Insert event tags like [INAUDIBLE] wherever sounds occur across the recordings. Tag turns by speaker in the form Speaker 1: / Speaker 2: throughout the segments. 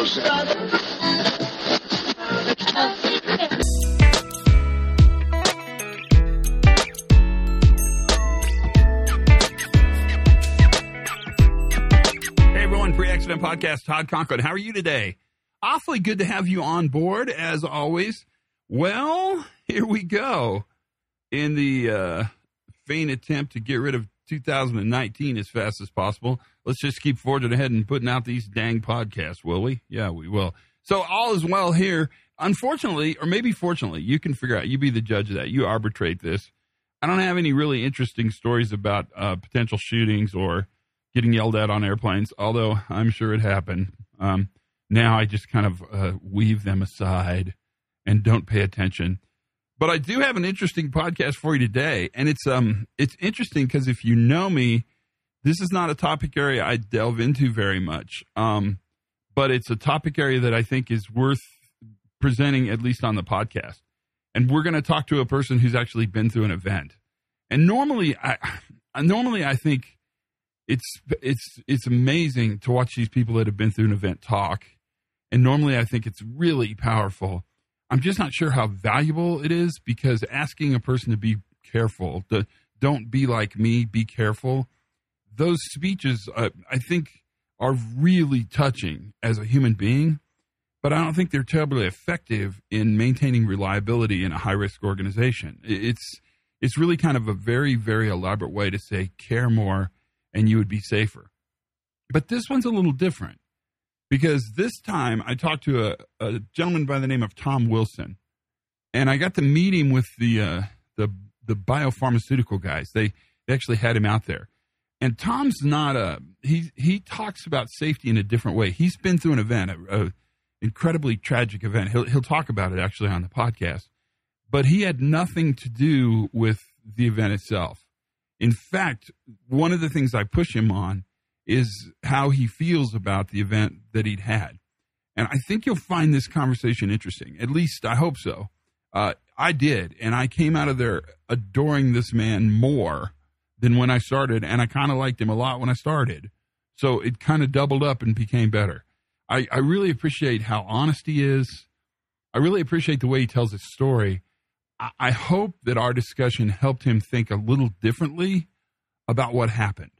Speaker 1: Hey everyone, pre-accident podcast, Todd Conklin. How are you today? Awfully good to have you on board as always. Well, here we go. In the uh, faint attempt to get rid of 2019 as fast as possible, let's just keep forging ahead and putting out these dang podcasts, will we? Yeah, we will. So all is well here. Unfortunately, or maybe fortunately, you can figure out. You be the judge of that. You arbitrate this. I don't have any really interesting stories about uh, potential shootings or getting yelled at on airplanes, although I'm sure it happened. Um, now I just kind of uh, weave them aside and don't pay attention. But I do have an interesting podcast for you today, and it's um it's interesting because if you know me, this is not a topic area I delve into very much. Um, but it's a topic area that I think is worth presenting at least on the podcast. And we're going to talk to a person who's actually been through an event. And normally, I normally I think it's it's it's amazing to watch these people that have been through an event talk. And normally, I think it's really powerful. I'm just not sure how valuable it is because asking a person to be careful, to don't be like me, be careful. Those speeches, uh, I think, are really touching as a human being, but I don't think they're terribly effective in maintaining reliability in a high risk organization. It's it's really kind of a very very elaborate way to say care more and you would be safer. But this one's a little different because this time I talked to a, a gentleman by the name of Tom Wilson, and I got to meet him with the uh, the the biopharmaceutical guys. They, they actually had him out there, and Tom's not a he he talks about safety in a different way. He's been through an event, a, incredibly tragic event. He'll he'll talk about it actually on the podcast, but he had nothing to do with the event itself. In fact, one of the things I push him on is how he feels about the event that he'd had. And I think you'll find this conversation interesting. At least I hope so. Uh, I did. And I came out of there adoring this man more than when I started. And I kind of liked him a lot when I started. So it kind of doubled up and became better. I, I really appreciate how honest he is. I really appreciate the way he tells his story. I, I hope that our discussion helped him think a little differently about what happened.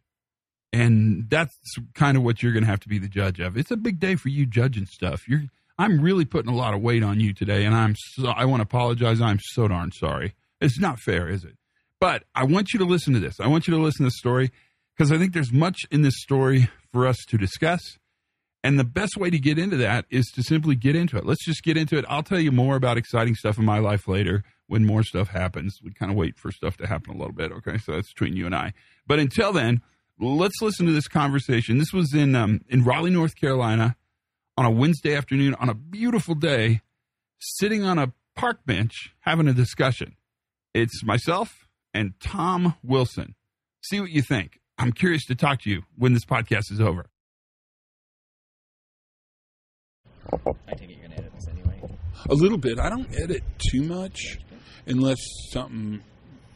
Speaker 1: And that's kind of what you're going to have to be the judge of. It's a big day for you judging stuff. You're, I'm really putting a lot of weight on you today, and I'm so, I want to apologize. I'm so darn sorry. It's not fair, is it? But I want you to listen to this. I want you to listen to this story because I think there's much in this story for us to discuss. And the best way to get into that is to simply get into it. Let's just get into it. I'll tell you more about exciting stuff in my life later when more stuff happens. We kind of wait for stuff to happen a little bit. Okay. So that's between you and I. But until then, let's listen to this conversation. This was in um, in Raleigh, North Carolina, on a Wednesday afternoon on a beautiful day, sitting on a park bench having a discussion. It's myself and Tom Wilson. See what you think. I'm curious to talk to you when this podcast is over.
Speaker 2: I take it you're gonna edit this anyway.
Speaker 3: A little bit. I don't edit too much unless something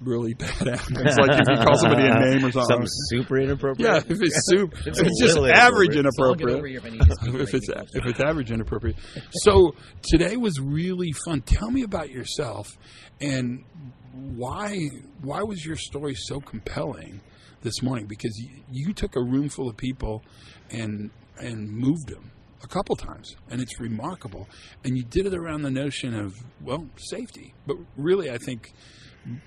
Speaker 3: really [LAUGHS] bad happens. like if you call somebody a name or [LAUGHS] something.
Speaker 2: Something super inappropriate.
Speaker 3: yeah, if it's soup, [LAUGHS] if
Speaker 2: It's
Speaker 3: it's just average
Speaker 2: inappropriate. So I'll get over
Speaker 3: inappropriate.
Speaker 2: here if I need to speak
Speaker 3: If it's if it's average inappropriate. So today was really fun. Tell me about yourself and why why was your story so compelling this morning? Because you, you took a room full of people and and moved them a couple times, and it's remarkable. And you did it around the notion of well safety, but really, I think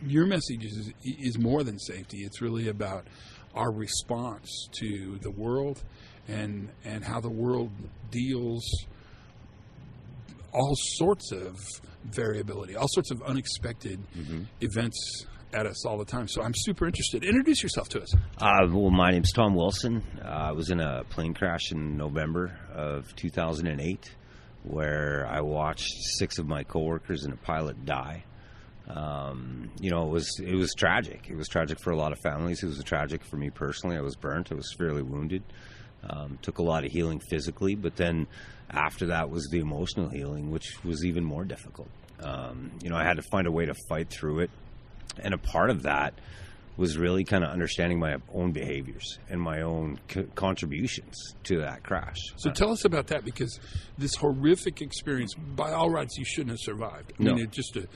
Speaker 3: your message is is more than safety. It's really about our response to the world and and how the world deals all sorts of variability, all sorts of unexpected events at us all the time. So I'm super interested. Introduce yourself to us.
Speaker 2: Uh, well, my name's Tom Wilson. Uh, I was in a plane crash in November of 2008 where I watched six of my coworkers and a pilot die. Um, you know, it was it was tragic. It was tragic for a lot of families. It was tragic for me personally. I was burnt. I was severely wounded. Um, took a lot of healing physically, but then after that was the emotional healing, which was even more difficult. Um, you know, I had to find a way to fight through it, and a part of that was really kind of understanding my own behaviors and my own co- contributions to that crash.
Speaker 3: So tell us about that because this horrific experience, by all rights, you shouldn't have survived. I
Speaker 2: No.
Speaker 3: mean, it just a,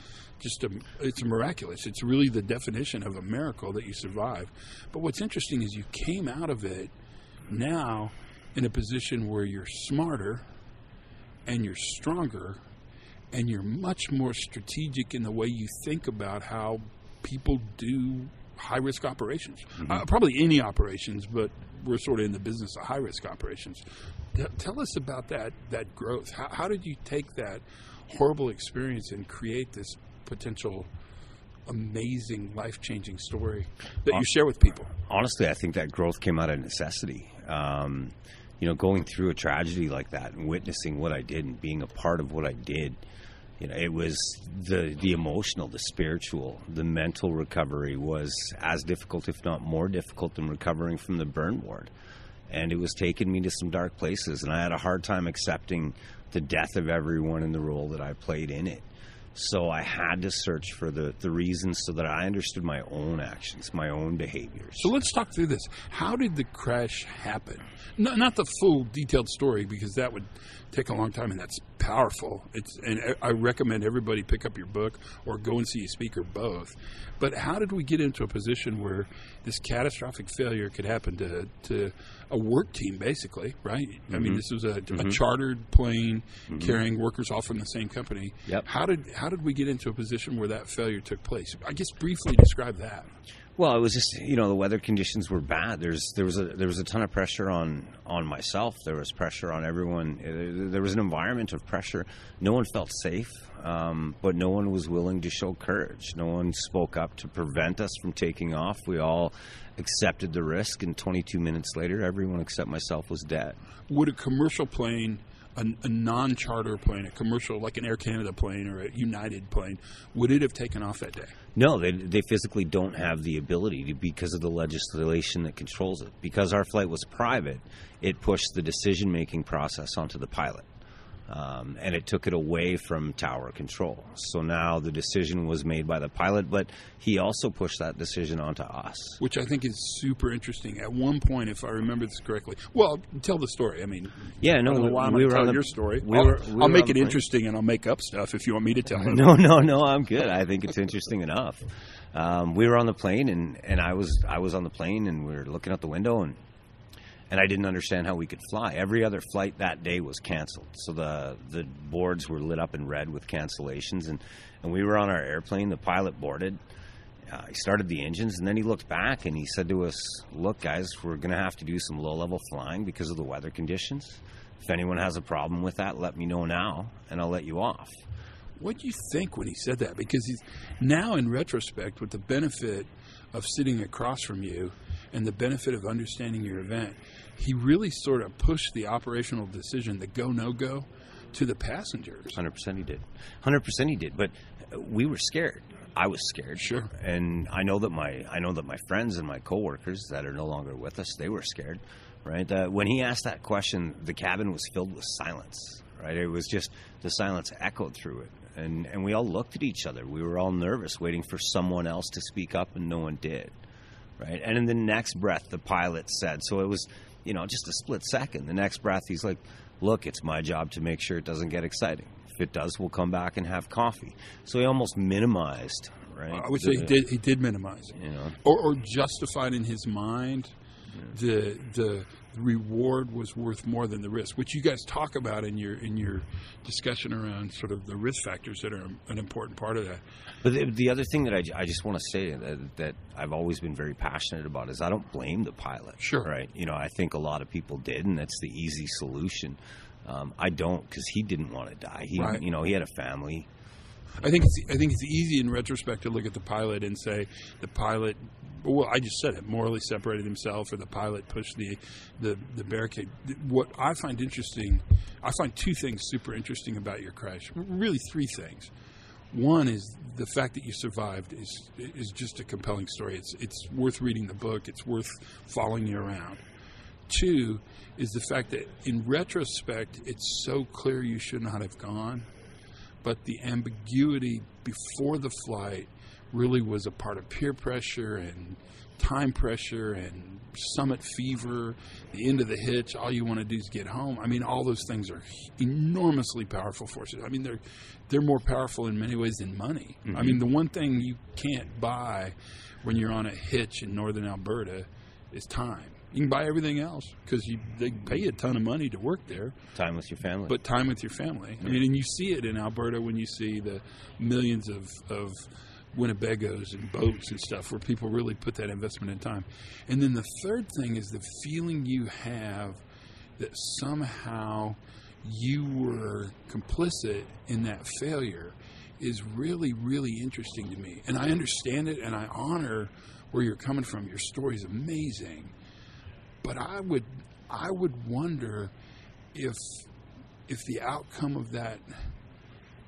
Speaker 3: just a, it's miraculous. It's really the definition of a miracle that you survive. But what's interesting is you came out of it now in a position where you're smarter and you're stronger and you're much more strategic in the way you think about how people do high risk operations. Uh, probably any operations, but we're sort of in the business of high risk operations. T- tell us about that that growth. How, how did you take that horrible experience and create this potential amazing life changing story that you share with people?
Speaker 2: honestly, I think that growth came out of necessity. Um, you know, going through a tragedy like that and witnessing what I did and being a part of what I did, you know, it was the the emotional, the spiritual, the mental recovery was as difficult, if not more difficult, than recovering from the burn ward. And it was taking me to some dark places, and I had a hard time accepting the death of everyone in the role that I played in it. So I had to search for the, the reasons so that I understood my own actions, my own behaviors.
Speaker 3: So let's talk through this. How did the crash happen? No, not the full detailed story because that would take a long time and that's powerful. It's and I recommend everybody pick up your book or go and see a speaker both. But how did we get into a position where this catastrophic failure could happen to to a work team basically, right? I mean, this was a, a chartered plane carrying workers all from the same company.
Speaker 2: Yep.
Speaker 3: How did how did we get into a position where that failure took place? I guess briefly describe that.
Speaker 2: Well, it was just you know the weather conditions were bad. There's there was a there was a ton of pressure on on myself. There was pressure on everyone. Uh, There was an environment of pressure. No one felt safe, um, but no one was willing to show courage. No one spoke up to prevent us from taking off. We all accepted the risk, and 22 minutes later, everyone except myself was dead.
Speaker 3: would a commercial plane, a, a non-charter plane, a commercial like an Air Canada plane or a United plane, would it have taken off that day?
Speaker 2: No, they they physically don't have the ability to because of the legislation that controls it. Because our flight was private, it pushed the decision making process onto the pilot. Um, and it took it away from tower control. So now the decision was made by the pilot, but he also pushed that decision onto us.
Speaker 3: Which I think is super interesting. At one point, if I remember this correctly, well, tell the story. I mean,
Speaker 2: Yeah,
Speaker 3: I
Speaker 2: no,
Speaker 3: don't know
Speaker 2: we,
Speaker 3: why I'm
Speaker 2: we were
Speaker 3: tell
Speaker 2: the,
Speaker 3: your story.
Speaker 2: We
Speaker 3: I'll,
Speaker 2: were,
Speaker 3: I'll make it interesting and I'll make up stuff if you want me to tell it. [LAUGHS]
Speaker 2: No, no, no. I'm good. I think it's interesting enough. Um, we were on the plane, and, and I was I was on the plane, and we were looking out the window, and and I didn't understand how we could fly. Every other flight that day was canceled, so the the boards were lit up in red with cancellations, and and we were on our airplane. The pilot boarded. Uh, he started the engines, and then he looked back and he said to us, "Look, guys, we're going to have to do some low level flying because of the weather conditions. If anyone has a problem with that, let me know now, and I'll let you off."
Speaker 3: What do you think when he said that? Because he's now, in retrospect, with the benefit of sitting across from you and the benefit of understanding your event, he really sort of pushed the operational decision, the go no go, to the passengers.
Speaker 2: Hundred percent, he did. Hundred percent, he did. But we were scared. I was scared.
Speaker 3: Sure.
Speaker 2: And I know that my I know that my friends and my coworkers that are no longer with us, they were scared. Right. Uh, when he asked that question, the cabin was filled with silence. Right. It was just the silence echoed through it, and and we all looked at each other. We were all nervous, waiting for someone else to speak up, and no one did. Right. And in the next breath, the pilot said, so it was, you know, just a split second. The next breath, he's like, look, it's my job to make sure it doesn't get exciting. If it does, we'll come back and have coffee. So he almost minimized, right?
Speaker 3: I would say he did, he did minimize.
Speaker 2: You know,
Speaker 3: or, or justified in his mind the the reward was worth more than the risk, which you guys talk about in your in your discussion around sort of the risk factors that are an important part of that.
Speaker 2: But the, the other thing that I, I just want to say that, that I've always been very passionate about is I don't blame the pilot.
Speaker 3: Sure.
Speaker 2: Right. You know, I think a lot of people did, and that's the easy solution. Um, I don't because he didn't want to die. He,
Speaker 3: Right.
Speaker 2: you know, he had a family.
Speaker 3: I think it's I think it's easy in retrospect to look at the pilot and say the pilot. Well, I just said it. Morally separated himself, or the pilot pushed the, the the barricade. What I find interesting, I find two things super interesting about your crash. Really, three things. One is the fact that you survived is is just a compelling story. It's it's worth reading the book. It's worth following you around. Two is the fact that in retrospect, it's so clear you should not have gone but the ambiguity before the flight really was a part of peer pressure and time pressure and summit fever, the end of the hitch, all you want to do is get home. I mean, all those things are enormously powerful forces. I mean, they're they're more powerful in many ways than money. Mm-hmm. I mean, the one thing you can't buy when you're on a hitch in northern Alberta is time. You can buy everything else because they pay a ton of money to work there.
Speaker 2: Time with your family,
Speaker 3: but time with your family. I mean, and you see it in Alberta when you see the millions of of Winnebagos and boats and stuff where people really put that investment in time. And then the third thing is the feeling you have that somehow you were complicit in that failure is really, really interesting to me. And I understand it and I honor where you're coming from. Your story is amazing. But I would I would wonder if if the outcome of that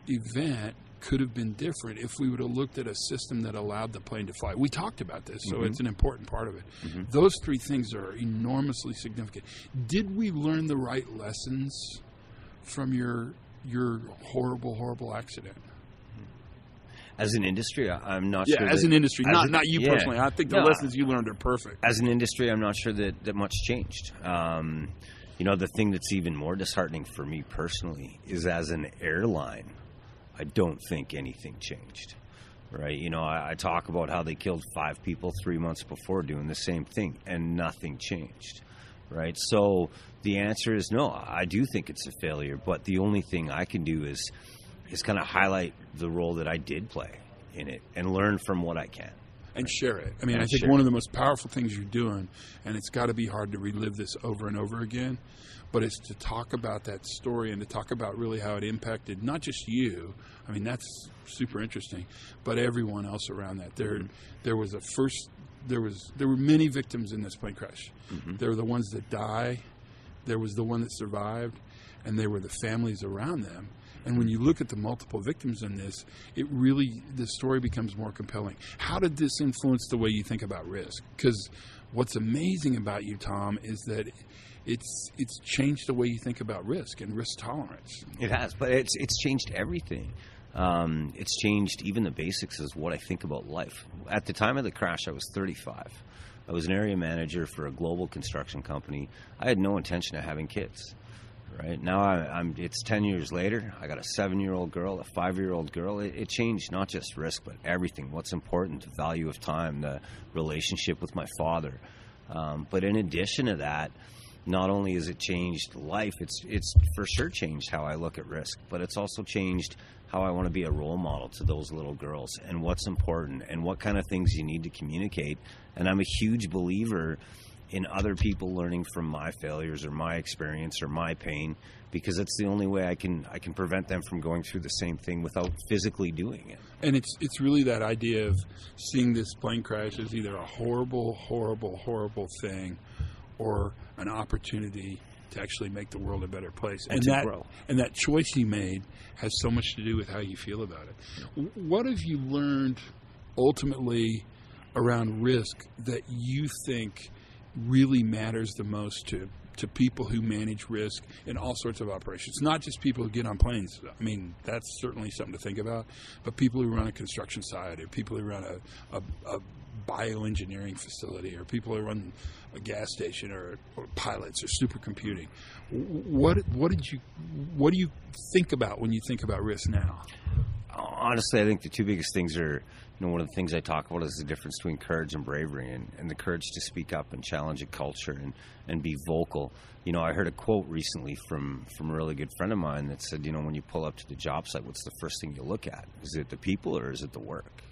Speaker 3: event could have been different if we would have looked at a system that allowed the plane to fly. We talked about this, so mm-hmm. it's an important part of it. Mm-hmm. Those three things are enormously significant. Did we learn the right lessons from your your horrible, horrible accident?
Speaker 2: As an industry, I'm not
Speaker 3: yeah,
Speaker 2: sure.
Speaker 3: as
Speaker 2: that,
Speaker 3: an industry, not not you yeah. personally. I think the no, lessons you learned are perfect.
Speaker 2: As an industry, I'm not sure that, that much changed. Um, you know, the thing that's even more disheartening for me personally is as an airline, I don't think anything changed. Right? You know, I, I, talk about how they killed five people three months before doing the same thing, and nothing changed. Right? So the answer is no. I do think it's a failure, but the only thing I can do is is kind of highlight the role that I did play in it and learn from what I can
Speaker 3: and share it. I mean, I think one of the most powerful things you're doing, and it's got to be hard to relive this over and over again, but it's to talk about that story and to talk about really how it impacted not just you. I mean, that's super interesting, but everyone else around that. There, mm-hmm. there was a first. There was there were many victims in this plane crash. Mm-hmm. There were the ones that die. There was the one that survived, and there were the families around them and when you look at the multiple victims in this, it really the story becomes more compelling. How did this influence the way you think about risk? Because what's amazing about you, Tom, is that it's it's changed the way you think about risk and risk tolerance.
Speaker 2: It has, but it's it's changed everything. Um, it's changed even the basics of what I think about life. At the time of the crash, I was 35. I was an area manager for a global construction company. I had no intention of having kids right? Now I, am it's 10 years later. I got a seven year old girl a five year old girl. It, it, changed not just risk but everything. What's important the value of time the relationship with my father. Um, but in addition to that not only has it changed life it's it's for sure changed how i look at risk but it's also changed how i want to be a role model to those little girls and what's important and what kind of things you need to communicate. And i'm a huge believer in other people learning from my failures or my experience or my pain because that's the only way I can I can prevent them from going through the same thing without physically doing it.
Speaker 3: And it's it's really that idea of seeing this plane crash as either a horrible, horrible, horrible thing or an opportunity to actually make the world a better place.
Speaker 2: And,
Speaker 3: and that
Speaker 2: grow.
Speaker 3: and that choice you made has so much to do with how you feel about it. What have you learned ultimately around risk that you think really matters the most to to people who manage risk in all sorts of operations, not just people who get on planes. I mean, that's certainly something to think about, but people who run a construction site, or people who run a, a, a bioengineering facility, or people who run a gas station, or, or pilots, or supercomputing. What what did you what do you think about when you think about risk now?
Speaker 2: Honestly, I think the two biggest things are you know, one of the things I talk about is the difference between courage and bravery and, and the courage to speak up and challenge a culture and, and be vocal. You know, I heard a quote recently from, from a really good friend of mine that said, you know, when you pull up to the job site, what's the first thing you look at? Is it the people or is it the work?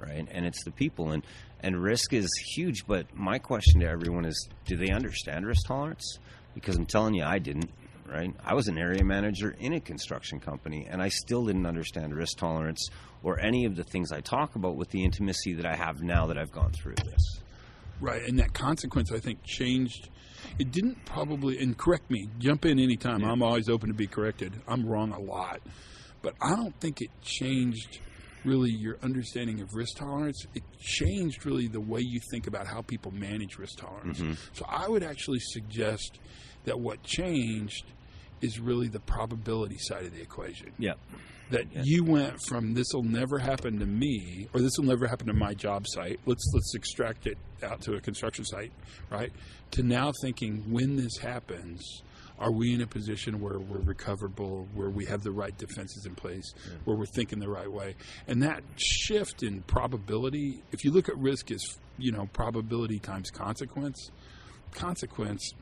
Speaker 2: Right? And it's the people. And, and risk is huge, but my question to everyone is do they understand risk tolerance? Because I'm telling you, I didn't right? I was an area manager in a construction company, and I still didn't understand risk tolerance or any of the things I talk about with the intimacy that I have now that I've gone through this.
Speaker 3: Right, and that consequence, I think, changed. It didn't probably, and correct me, jump in anytime. Yeah. I'm always open to be corrected. I'm wrong a lot. But I don't think it changed really your understanding of risk tolerance. It changed really the way you think about how people manage risk tolerance. Mm-hmm. So I would actually suggest that what changed is really the probability side of the equation.
Speaker 2: Yep.
Speaker 3: That you went from this will never happen to me, or this will never happen to my job site. Let's let's extract it out to a construction site, right? To now thinking when this happens, are we in a position where we're recoverable, where we have the right defenses in place, where we're thinking the right way? And that shift in probability, if you look at risk as you know probability times consequence, consequence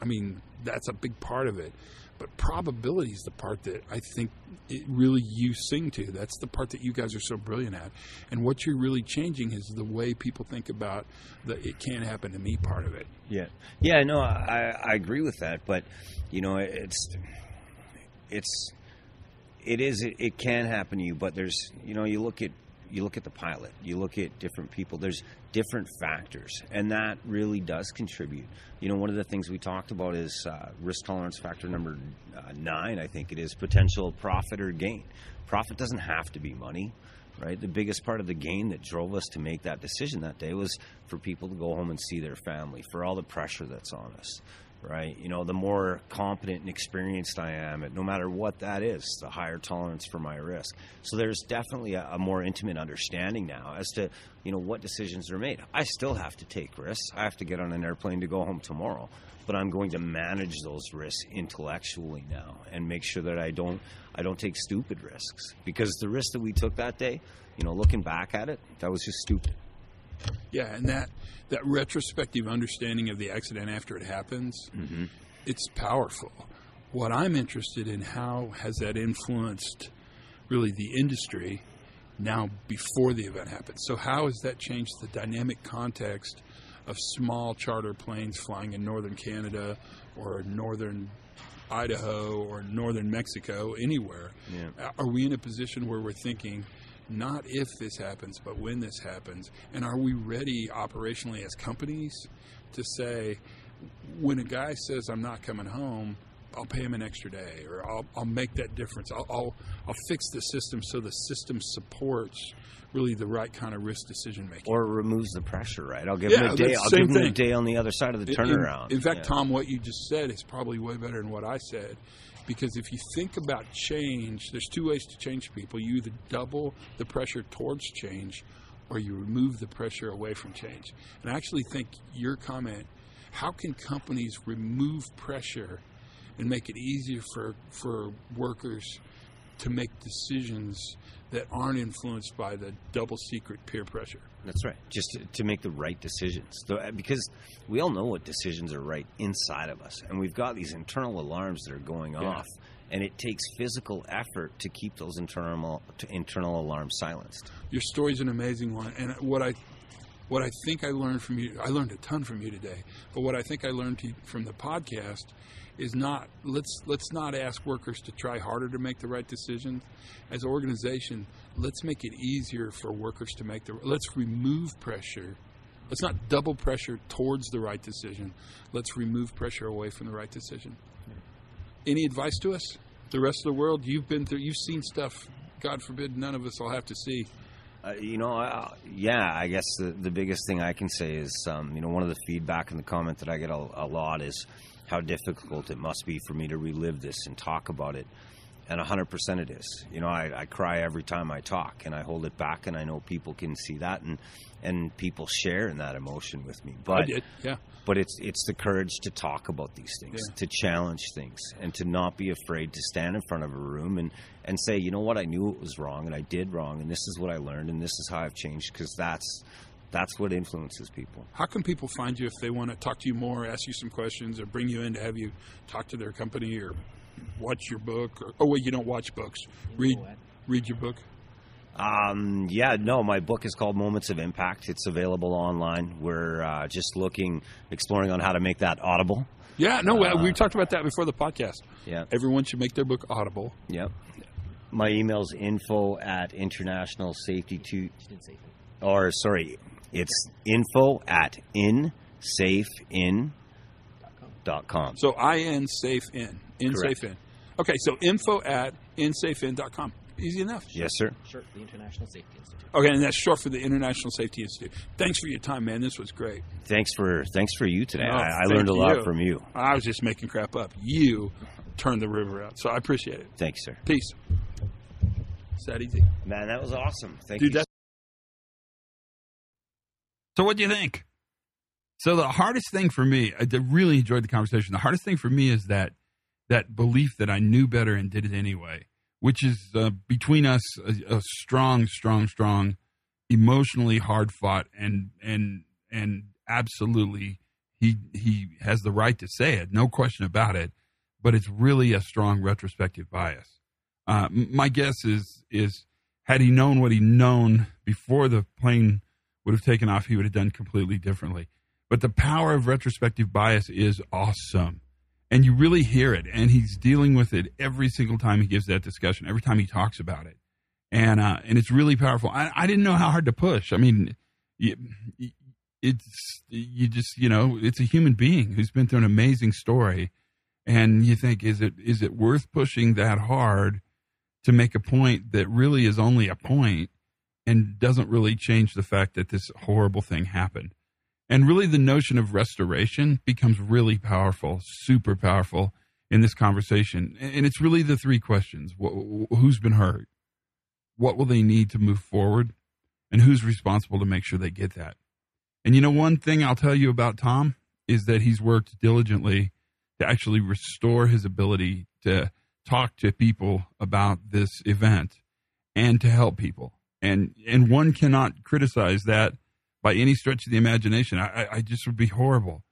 Speaker 3: I mean, that's a big part of it. But probability is the part that I think it really you sing to. That's the part that you guys are so brilliant at. And what you're really changing is the way people think about the it can't happen to me part of it.
Speaker 2: Yeah, yeah, no, I, I agree with that, but you know, it's it's it is it, it can happen to you, but there's you know, you look at you look at the pilot, you look at different people. There's different factors, and that really does contribute. You know, one of the things we talked about is uh, risk tolerance factor number uh, nine. I think it is potential profit or gain. Profit doesn't have to be money right? The biggest part of the gain that drove us to make that decision that day was for people to go home and see their family, for all the pressure that's on us, right? You know, the more competent and experienced I am, at no matter what that is, the higher tolerance for my risk. So there's definitely a, a more intimate understanding now as to, you know, what decisions are made. I still have to take risks. I have to get on an airplane to go home tomorrow. But I'm going to manage those risks intellectually now and make sure that I don't I don't take stupid risks because the risk that we took that day, you know, looking back at it, that was just stupid.
Speaker 3: Yeah, and that that retrospective understanding of the accident after it happens, mm-hmm. it's powerful. What I'm interested in, how has that influenced really the industry now before the event happens? So how has that changed the dynamic context of small charter planes flying in northern Canada or northern Idaho or northern Mexico, anywhere?
Speaker 2: Yeah.
Speaker 3: Are we in a position where we're thinking not if this happens, but when this happens? And are we ready operationally as companies to say, when a guy says, I'm not coming home, I'll pay him an extra day or I'll, I'll make that difference. I'll, I'll, I'll fix the system so the system supports really the right kind of risk decision making.
Speaker 2: Or removes the pressure, right? I'll give
Speaker 3: Yeah,
Speaker 2: him a day. I'll give him a day on the other side of the
Speaker 3: In-
Speaker 2: turnaround.
Speaker 3: In, in fact,
Speaker 2: Yeah.
Speaker 3: Tom, what you just said is probably way better than what I said. Because if you think about change, there's two ways to change people. You either double the pressure towards change or you remove the pressure away from change. And I actually think your comment how can companies remove pressure and make it easier for, for workers to make decisions that aren't influenced by the double secret peer pressure?
Speaker 2: That's right. Just to, to make the right decisions. The- uh, because we all know what decisions are right inside of us. And we've got these internal alarms that are going
Speaker 3: Yeah.
Speaker 2: off. And it takes physical effort to keep those internal to internal alarms silenced.
Speaker 3: your story's an amazing one and what i what i think i learned from you i learned a ton from you today but what i think i learned to, from the podcast is not let's let's not ask workers to try harder to make the right decisions as an organization let's make it easier for workers to make the let's remove pressure. Let's not double pressure towards the right decision. Let's remove pressure away from the right decision. Any advice to us? The rest of the world you've been through you've seen stuff god forbid none of us will have to see.
Speaker 2: Uh, you know, uh, yeah, I guess the, the biggest thing I can say is, um, you know, one of the feedback and the comment that I get a, a lot is how difficult it must be for me to relive this and talk about it. And 100% it is. You know, I, I cry every time I talk and I hold it back and I know people can see that and, and people share in that emotion with me. But
Speaker 3: yeah
Speaker 2: but it's it's the courage to talk about these things,
Speaker 3: Yeah.
Speaker 2: to challenge things, and to not be afraid to stand in front of a room and and say, you know what, I knew it was wrong, and I did wrong, and this is what I learned, and this is how I've changed, because that's that's what influences people.
Speaker 3: How can people find you if they want to talk to you more, ask you some questions, or bring you in to have you talk to their company or watch your book? Or, oh, wait, you don't watch books. Read, read your book.
Speaker 2: Um, yeah, no, my book is called Moments of Impact. It's available online. We're uh, just looking, exploring on how to make that audible.
Speaker 3: Yeah, no, uh, we talked about that before the podcast.
Speaker 2: Yeah,
Speaker 3: Everyone should make their book audible.
Speaker 2: yep. My email's info at international safety two. or sorry, it's info at insafein.com.
Speaker 3: So in safe in in
Speaker 2: Correct.
Speaker 3: safe in. Okay, so info at insafein.com. Easy enough.
Speaker 2: Yes, sir.
Speaker 4: Short for the International Safety Institute.
Speaker 3: Okay, and that's short for the International Safety Institute. Thanks for your time, man. This was great.
Speaker 2: Thanks for thanks for you today.
Speaker 3: Oh,
Speaker 2: I, I learned a lot
Speaker 3: you.
Speaker 2: from you.
Speaker 3: I was just making crap up. You turn the river out. So I appreciate it.
Speaker 2: Thanks, sir.
Speaker 3: Peace. Is that easy?
Speaker 2: Man, that was awesome. Thank
Speaker 3: Dude,
Speaker 2: you.
Speaker 1: So, what do you think? So, the hardest thing for me, I really enjoyed the conversation. The hardest thing for me is that that belief that I knew better and did it anyway, which is uh, between us a, a strong, strong, strong, emotionally hard fought, and and and absolutely he he has the right to say it, no question about it. But it's really a strong retrospective bias. Uh, my guess is is had he known what he known before the plane would have taken off, he would have done completely differently. But the power of retrospective bias is awesome. And you really hear it. And he's dealing with it every single time he gives that discussion, every time he talks about it. And, uh, and it's really powerful. I, I didn't know how hard to push. I mean, you, it's, you just, you know, it's a human being who's been through an amazing story. And you think, is it, is it worth pushing that hard to make a point that really is only a point and doesn't really change the fact that this horrible thing happened. And really, the notion of restoration becomes really powerful, super powerful in this conversation. And it's really the three questions who's been hurt? What will they need to move forward? And who's responsible to make sure they get that? And you know, one thing I'll tell you about Tom is that he's worked diligently to actually restore his ability to talk to people about this event and to help people. And and one cannot criticize that by any stretch of the imagination. I, I- just would be horrible.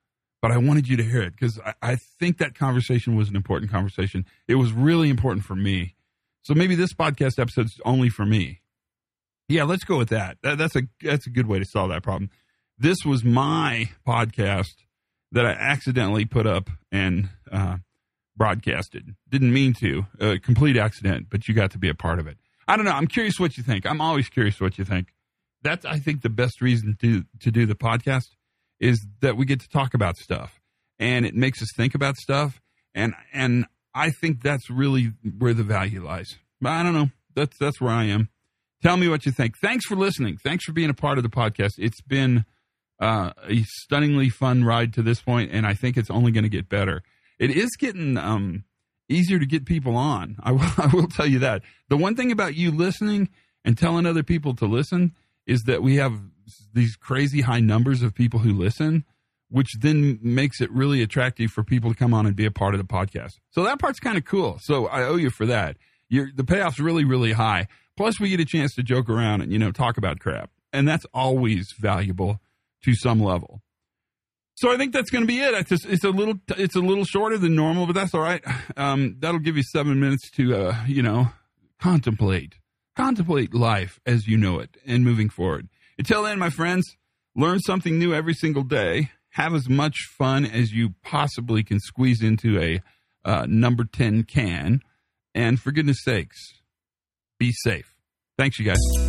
Speaker 1: But I wanted you to hear it because I, I think that conversation was an important conversation. It was really important for me. So maybe this podcast episode's only for me. Yeah, let's go with that. that that's a that's a good way to solve that problem. This was my podcast that I accidentally put up and uh, broadcasted. Didn't mean to, a complete accident, but you got to be a part of it. I don't know. I'm curious what you think. I'm always curious what you think. That's I think the best reason to to do the podcast is that we get to talk about stuff and it makes us think about stuff and and I think that's really where the value lies. But I don't know. That's that's where I am. Tell me what you think. Thanks for listening. Thanks for being a part of the podcast. It's been uh, a stunningly fun ride to this point, and I think it's only going to get better. It is getting um, easier to get people on. I will, [LAUGHS] I will tell you that. The one thing about you listening and telling other people to listen is that we have these crazy high numbers of people who listen, which then makes it really attractive for people to come on and be a part of the podcast. So that part's kind of cool. So I owe you for that. You're, the payoff's really, really high. Plus, we get a chance to joke around and you know talk about crap, and that's always valuable to some level. So I think that's going to be it. It's, just, it's a little it's a little shorter than normal, but that's all right. Um, that'll give you seven minutes to uh, you know contemplate contemplate life as you know it and moving forward. Until then, my friends, learn something new every single day. Have as much fun as you possibly can squeeze into a uh, number ten can, and for goodness sakes, be safe. Thanks, you guys.